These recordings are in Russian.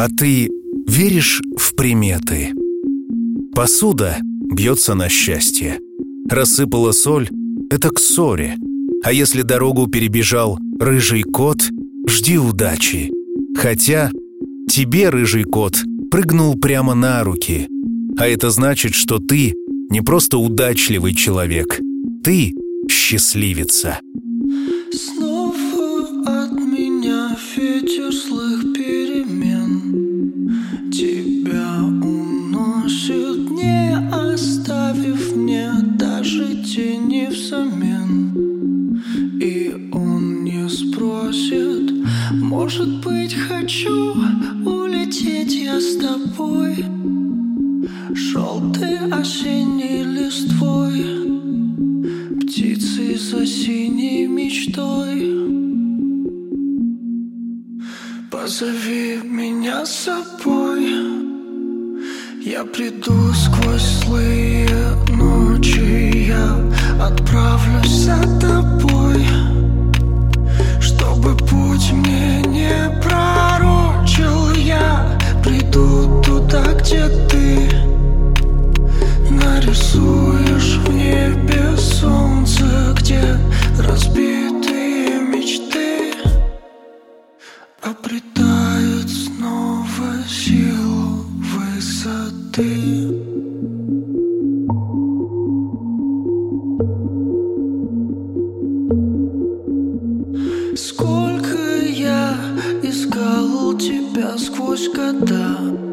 А ты веришь в приметы? Посуда бьется на счастье. Рассыпала соль — это к ссоре. А если дорогу перебежал рыжий кот, жди удачи. Хотя тебе, рыжий кот, прыгнул прямо на руки. А это значит, что ты не просто удачливый человек, ты счастливица. Снова love.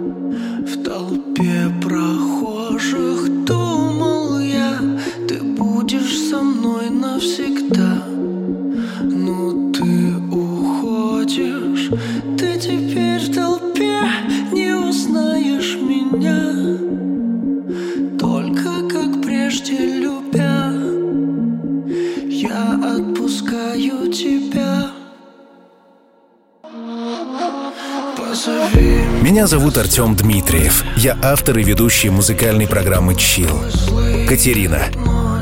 Зовут Артем Дмитриев. Я автор и ведущий музыкальной программы «Чил». Катерина,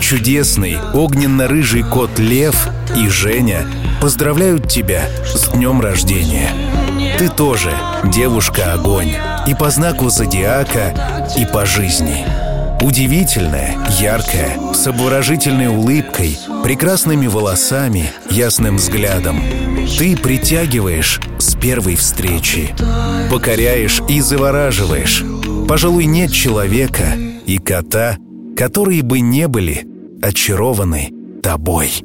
чудесный огненно-рыжий кот Лев и Женя поздравляют тебя с днем рождения. Ты тоже девушка-огонь. И по знаку зодиака, и по жизни. Удивительная, яркая, с обворожительной улыбкой, прекрасными волосами, ясным взглядом. Ты притягиваешь с первой встречи, покоряешь и завораживаешь. Пожалуй, нет человека и кота, которые бы не были очарованы тобой.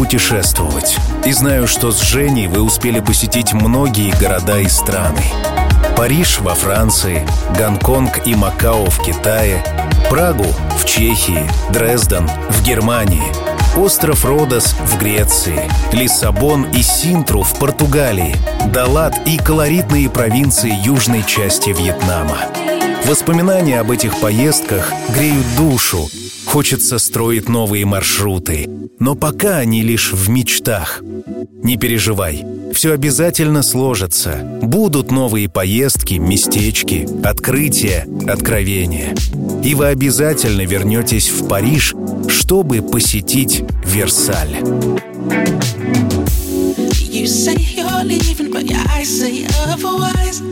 Путешествовать. И знаю, что с Женей вы успели посетить многие города и страны. Париж во Франции, Гонконг и Макао в Китае, Прагу в Чехии, Дрезден в Германии, остров Родос в Греции, Лиссабон и Синтру в Португалии, Далат и колоритные провинции южной части Вьетнама. Воспоминания об этих поездках греют душу, Хочется строить новые маршруты, но пока они лишь в мечтах. Не переживай, все обязательно сложится. Будут новые поездки, местечки, открытия, откровения. И вы обязательно вернетесь в Париж, чтобы посетить Версаль. You say you're leaving, but your eyes say otherwise.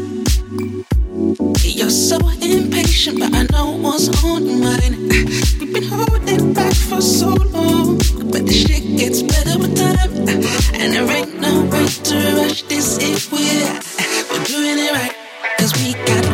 You're so impatient, but I know what's on your mind. We've been holding back for so long, but the shit gets better with time. And there ain't no way to rush this if we're, we're doing it right. Cause we got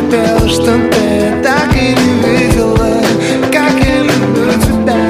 хотел, что ты так и не видела Как я люблю тебя.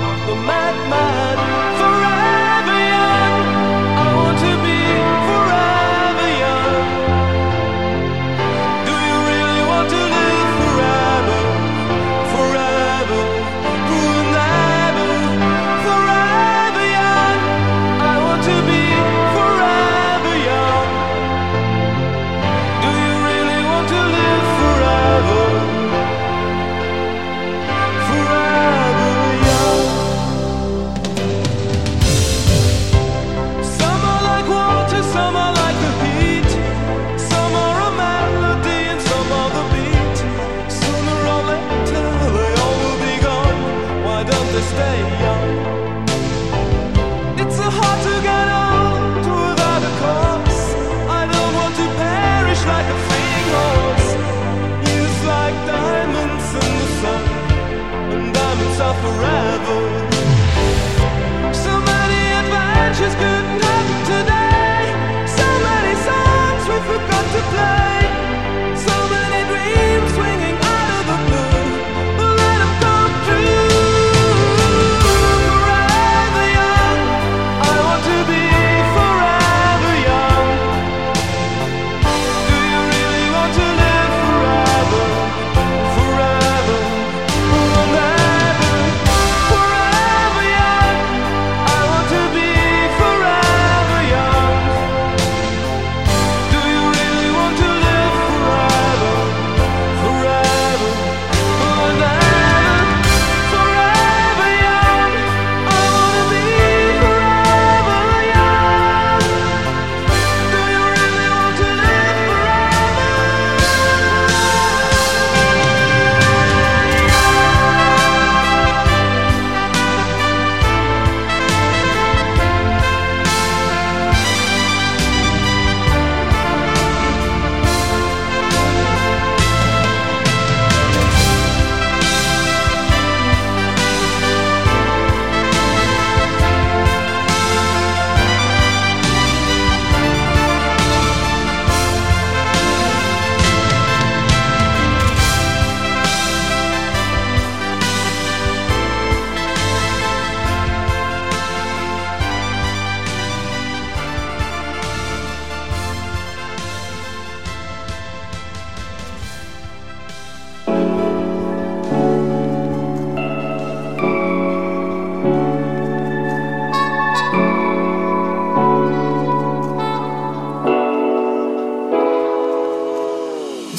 a mad, for forever.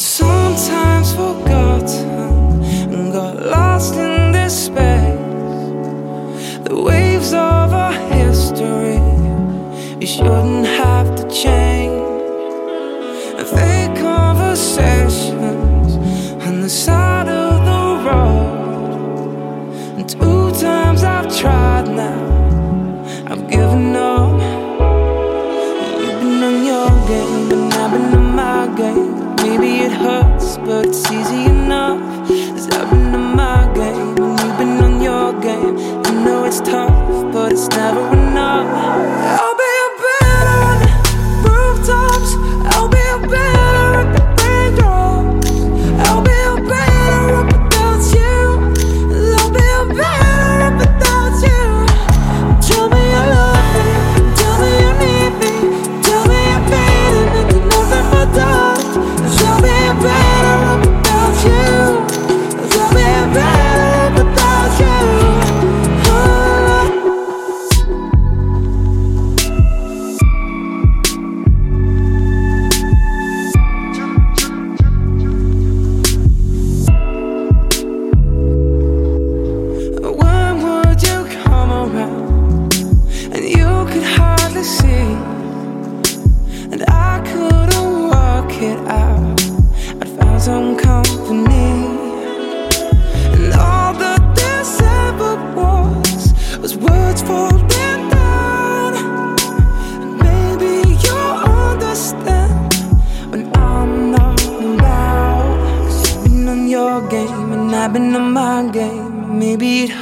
sometimes forgotten and got lost in this space. The waves of our history, you shouldn't have to change. And fake conversations and the. it's never enough.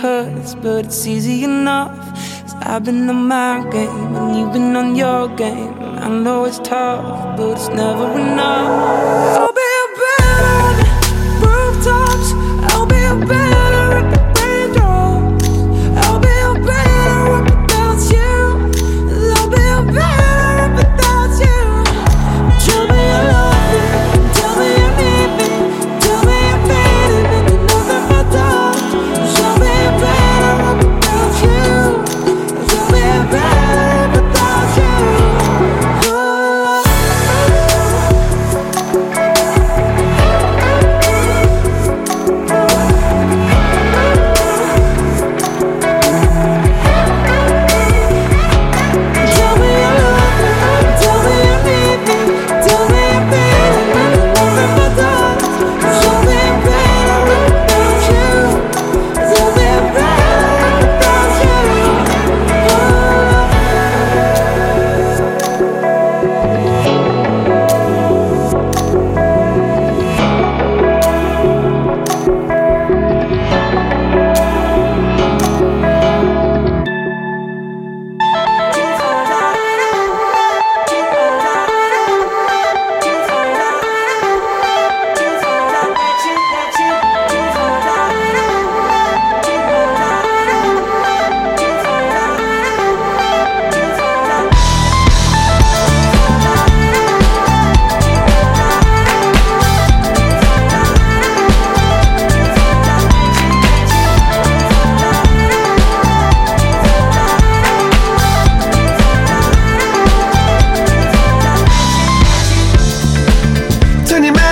hurts, but it's easy enough. Cause I've been on my game and you've been on your game. I know it's tough, but it's never enough.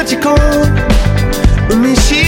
magical. Let me.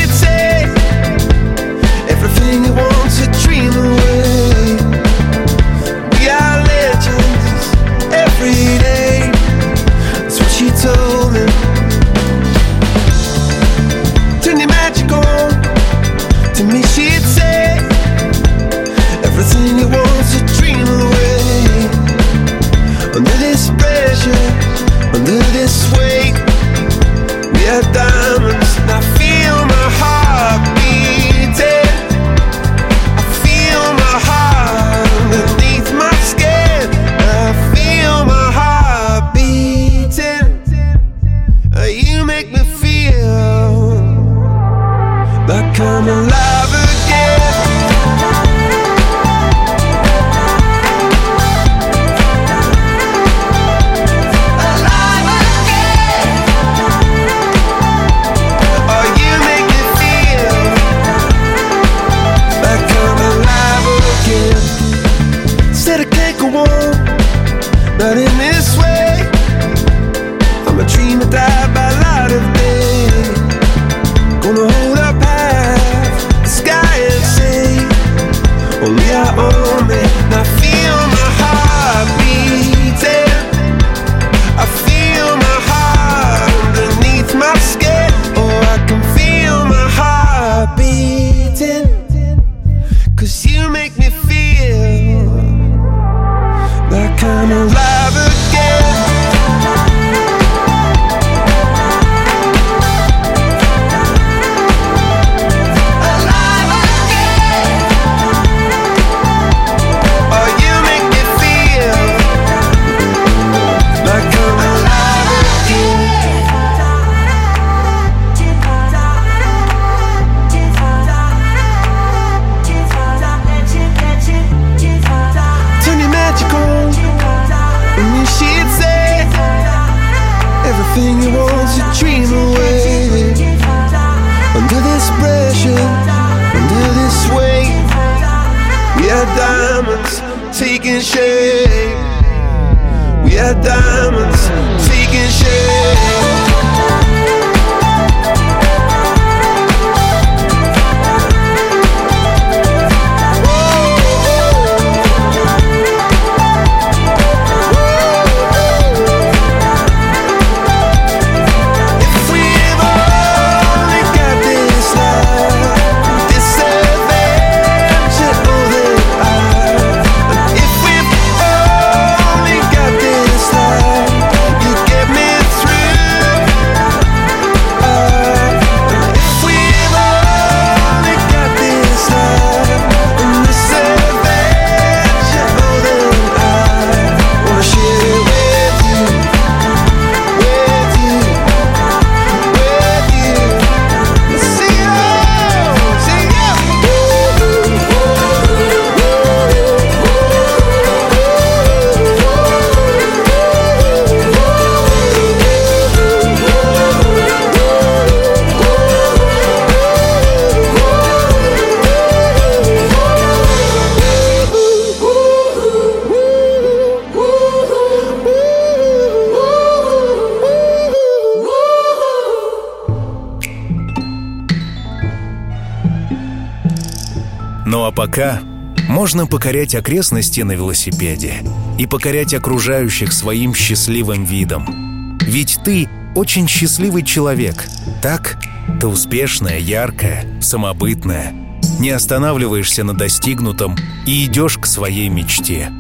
Ну а пока можно покорять окрестности на велосипеде и покорять окружающих своим счастливым видом. Ведь ты очень счастливый человек, так? Ты успешная, яркая, самобытная. Не останавливаешься на достигнутом и идешь к своей мечте.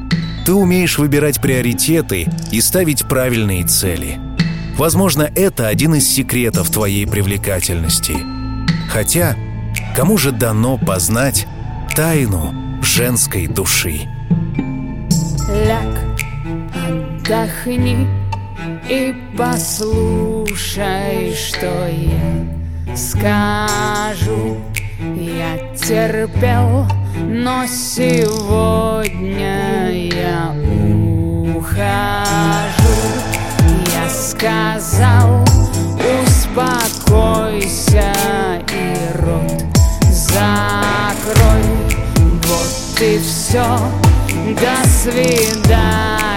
Ты умеешь выбирать приоритеты и ставить правильные цели. Возможно, это один из секретов твоей привлекательности. Хотя, кому же дано познать тайну женской души? Ляг, отдохни и послушай, что я скажу. Я терпел, но сегодня я ухожу. Я сказал, успокойся и рот закрой. И все. До свидания,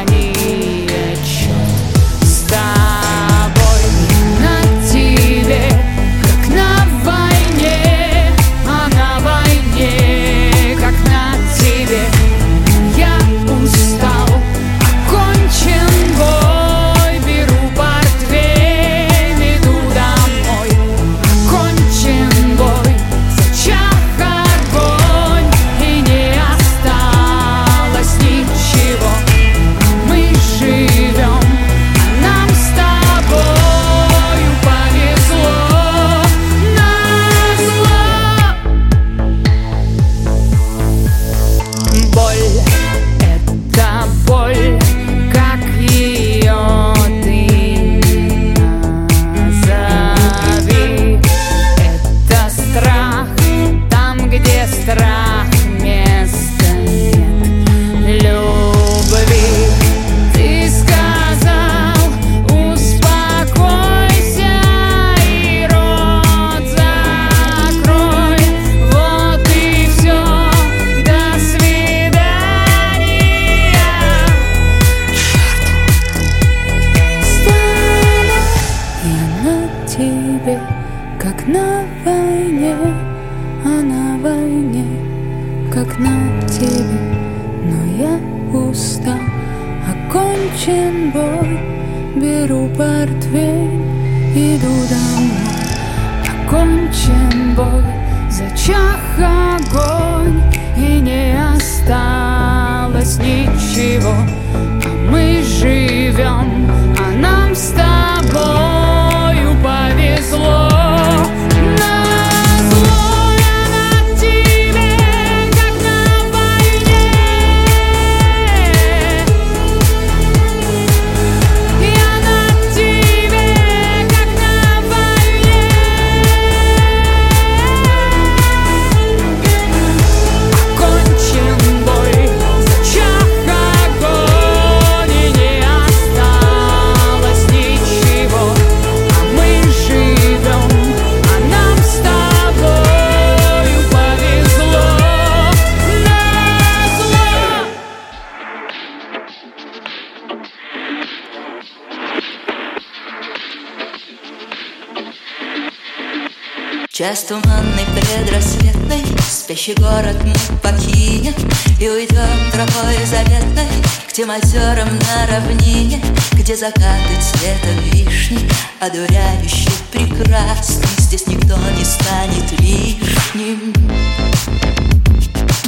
Спящий город мы покинем И уйдем тропой заветной К тем озерам на равнине Где закаты цветом вишни Одуряющий прекрасный Здесь никто не станет лишним.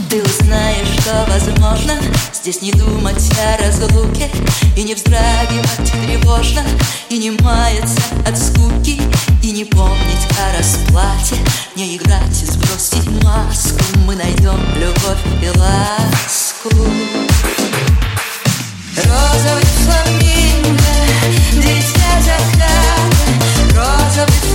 Ты узнаешь, что возможно. Здесь не думать о разлуке И не вздрагивать тревожно И не маяться от скуки И не помнить о расплате Не играть и сбросить маску. Мы найдем любовь и ласку. Розовый фламинго, дитя заката. Розовый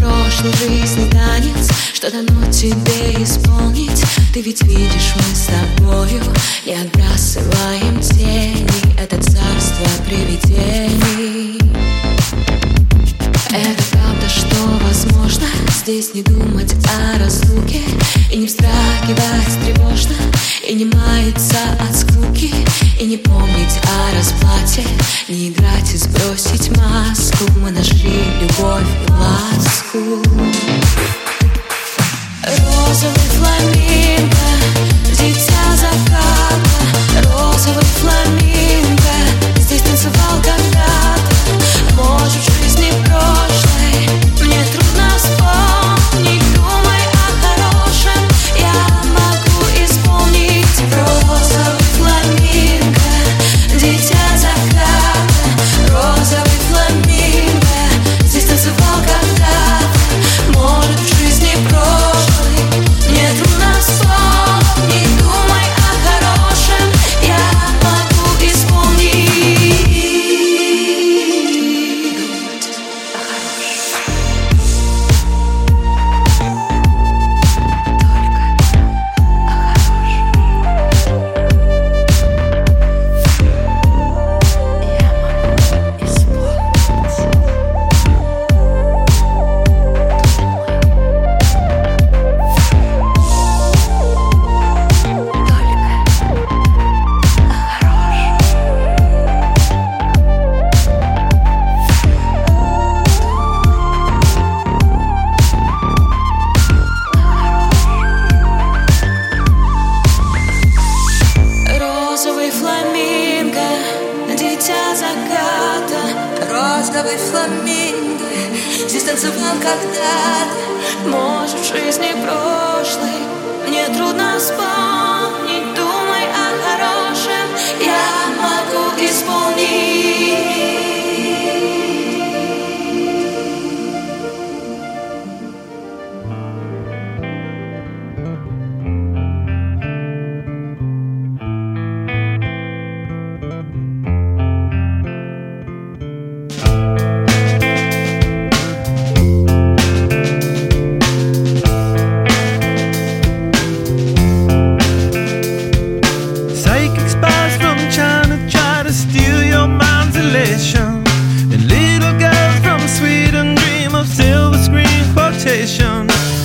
Этот прошлый жизни танец. Что дано тебе исполнить? Ты ведь видишь, мы с тобою Не отбрасываем тени. Это царство привидений это правда, что возможно Здесь не думать о разлуке. И не вздрагивать тревожно И не маяться от скуки. И не помнить о расплате Не играть и сбросить маску. Мы нашли любовь и ласку. Розовый фламинго, дитя заката. Розовый фламинго, здесь танцевал когда-то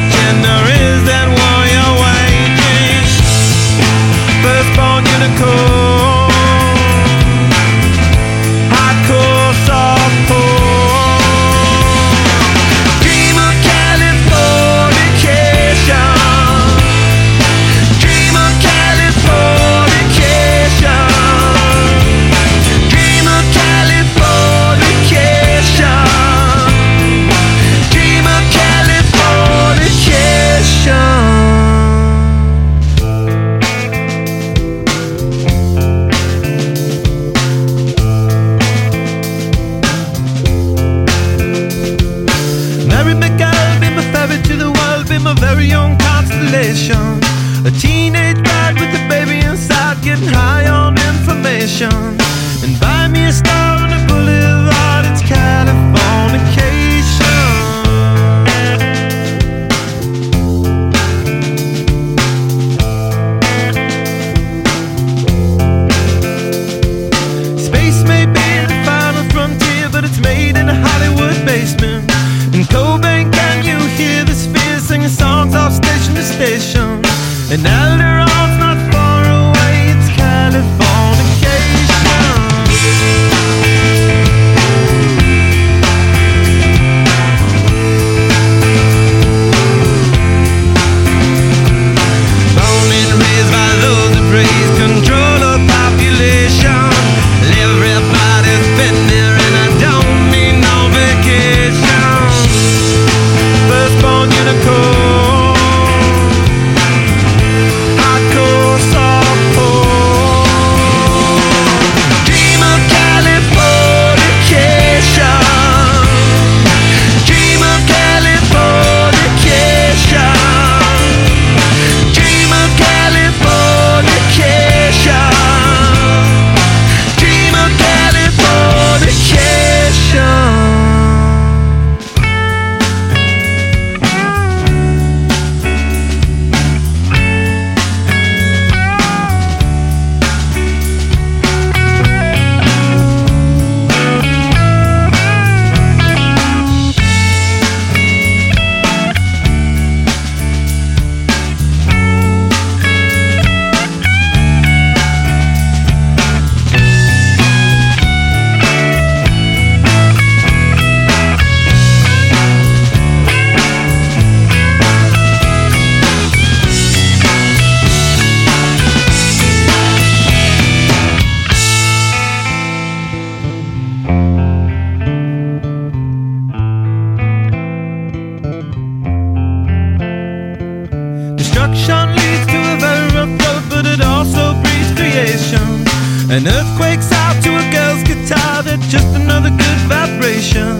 gender is that waging? Unicorn. Destruction leads to a very rough road, but it also breeds creation. An earthquake's out to a girl's guitar, that's just another good vibration.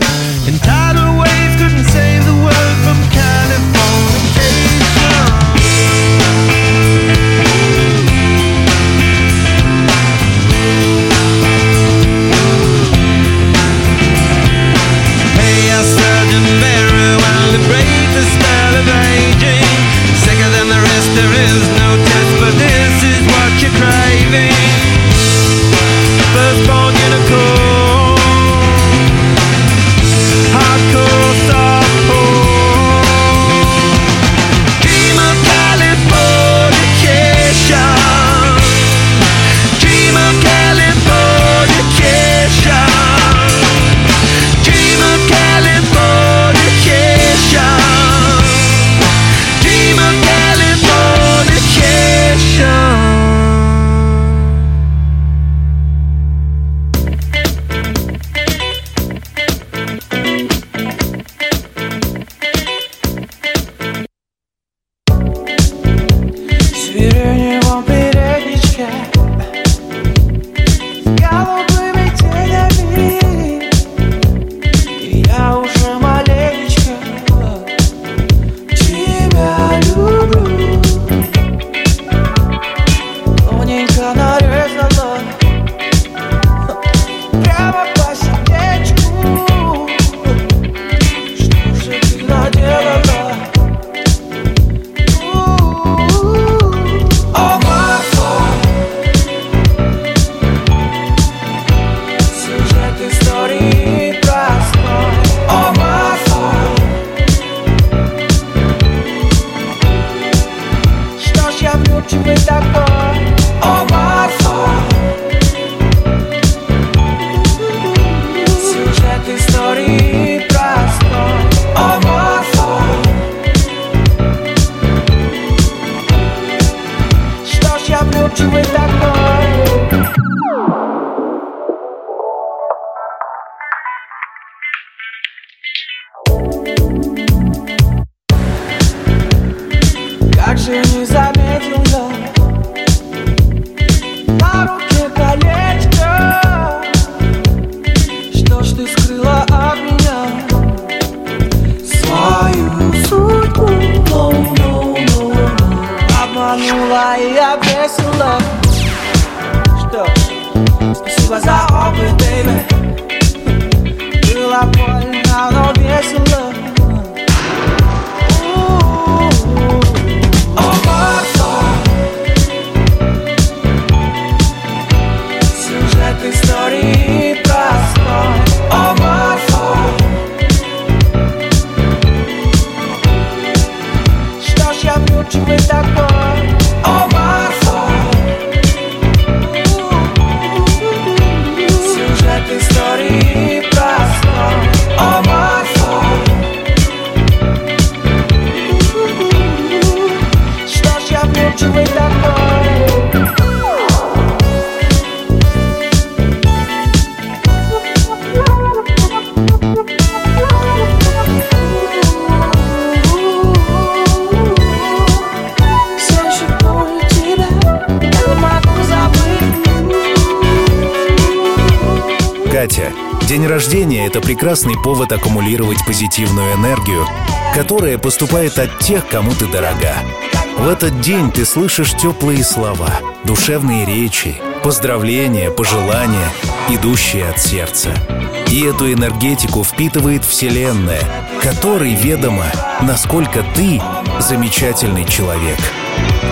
Катя, день рождения — это прекрасный повод аккумулировать позитивную энергию, которая поступает от тех, кому ты дорога. В этот день ты слышишь теплые слова, душевные речи, поздравления, пожелания, идущие от сердца. И эту энергетику впитывает Вселенная, которой ведомо, насколько ты замечательный человек.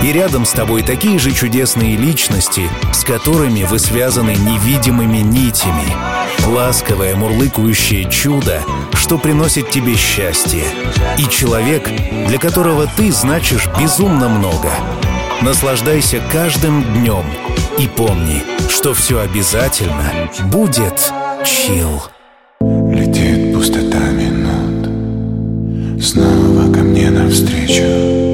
И рядом с тобой такие же чудесные личности, с которыми вы связаны невидимыми нитями. Ласковое мурлыкающее чудо, что приносит тебе счастье. И человек, для которого ты значишь безумно много. Наслаждайся каждым днем и помни, что все обязательно будет чил. Летит пустота минут Снова ко мне навстречу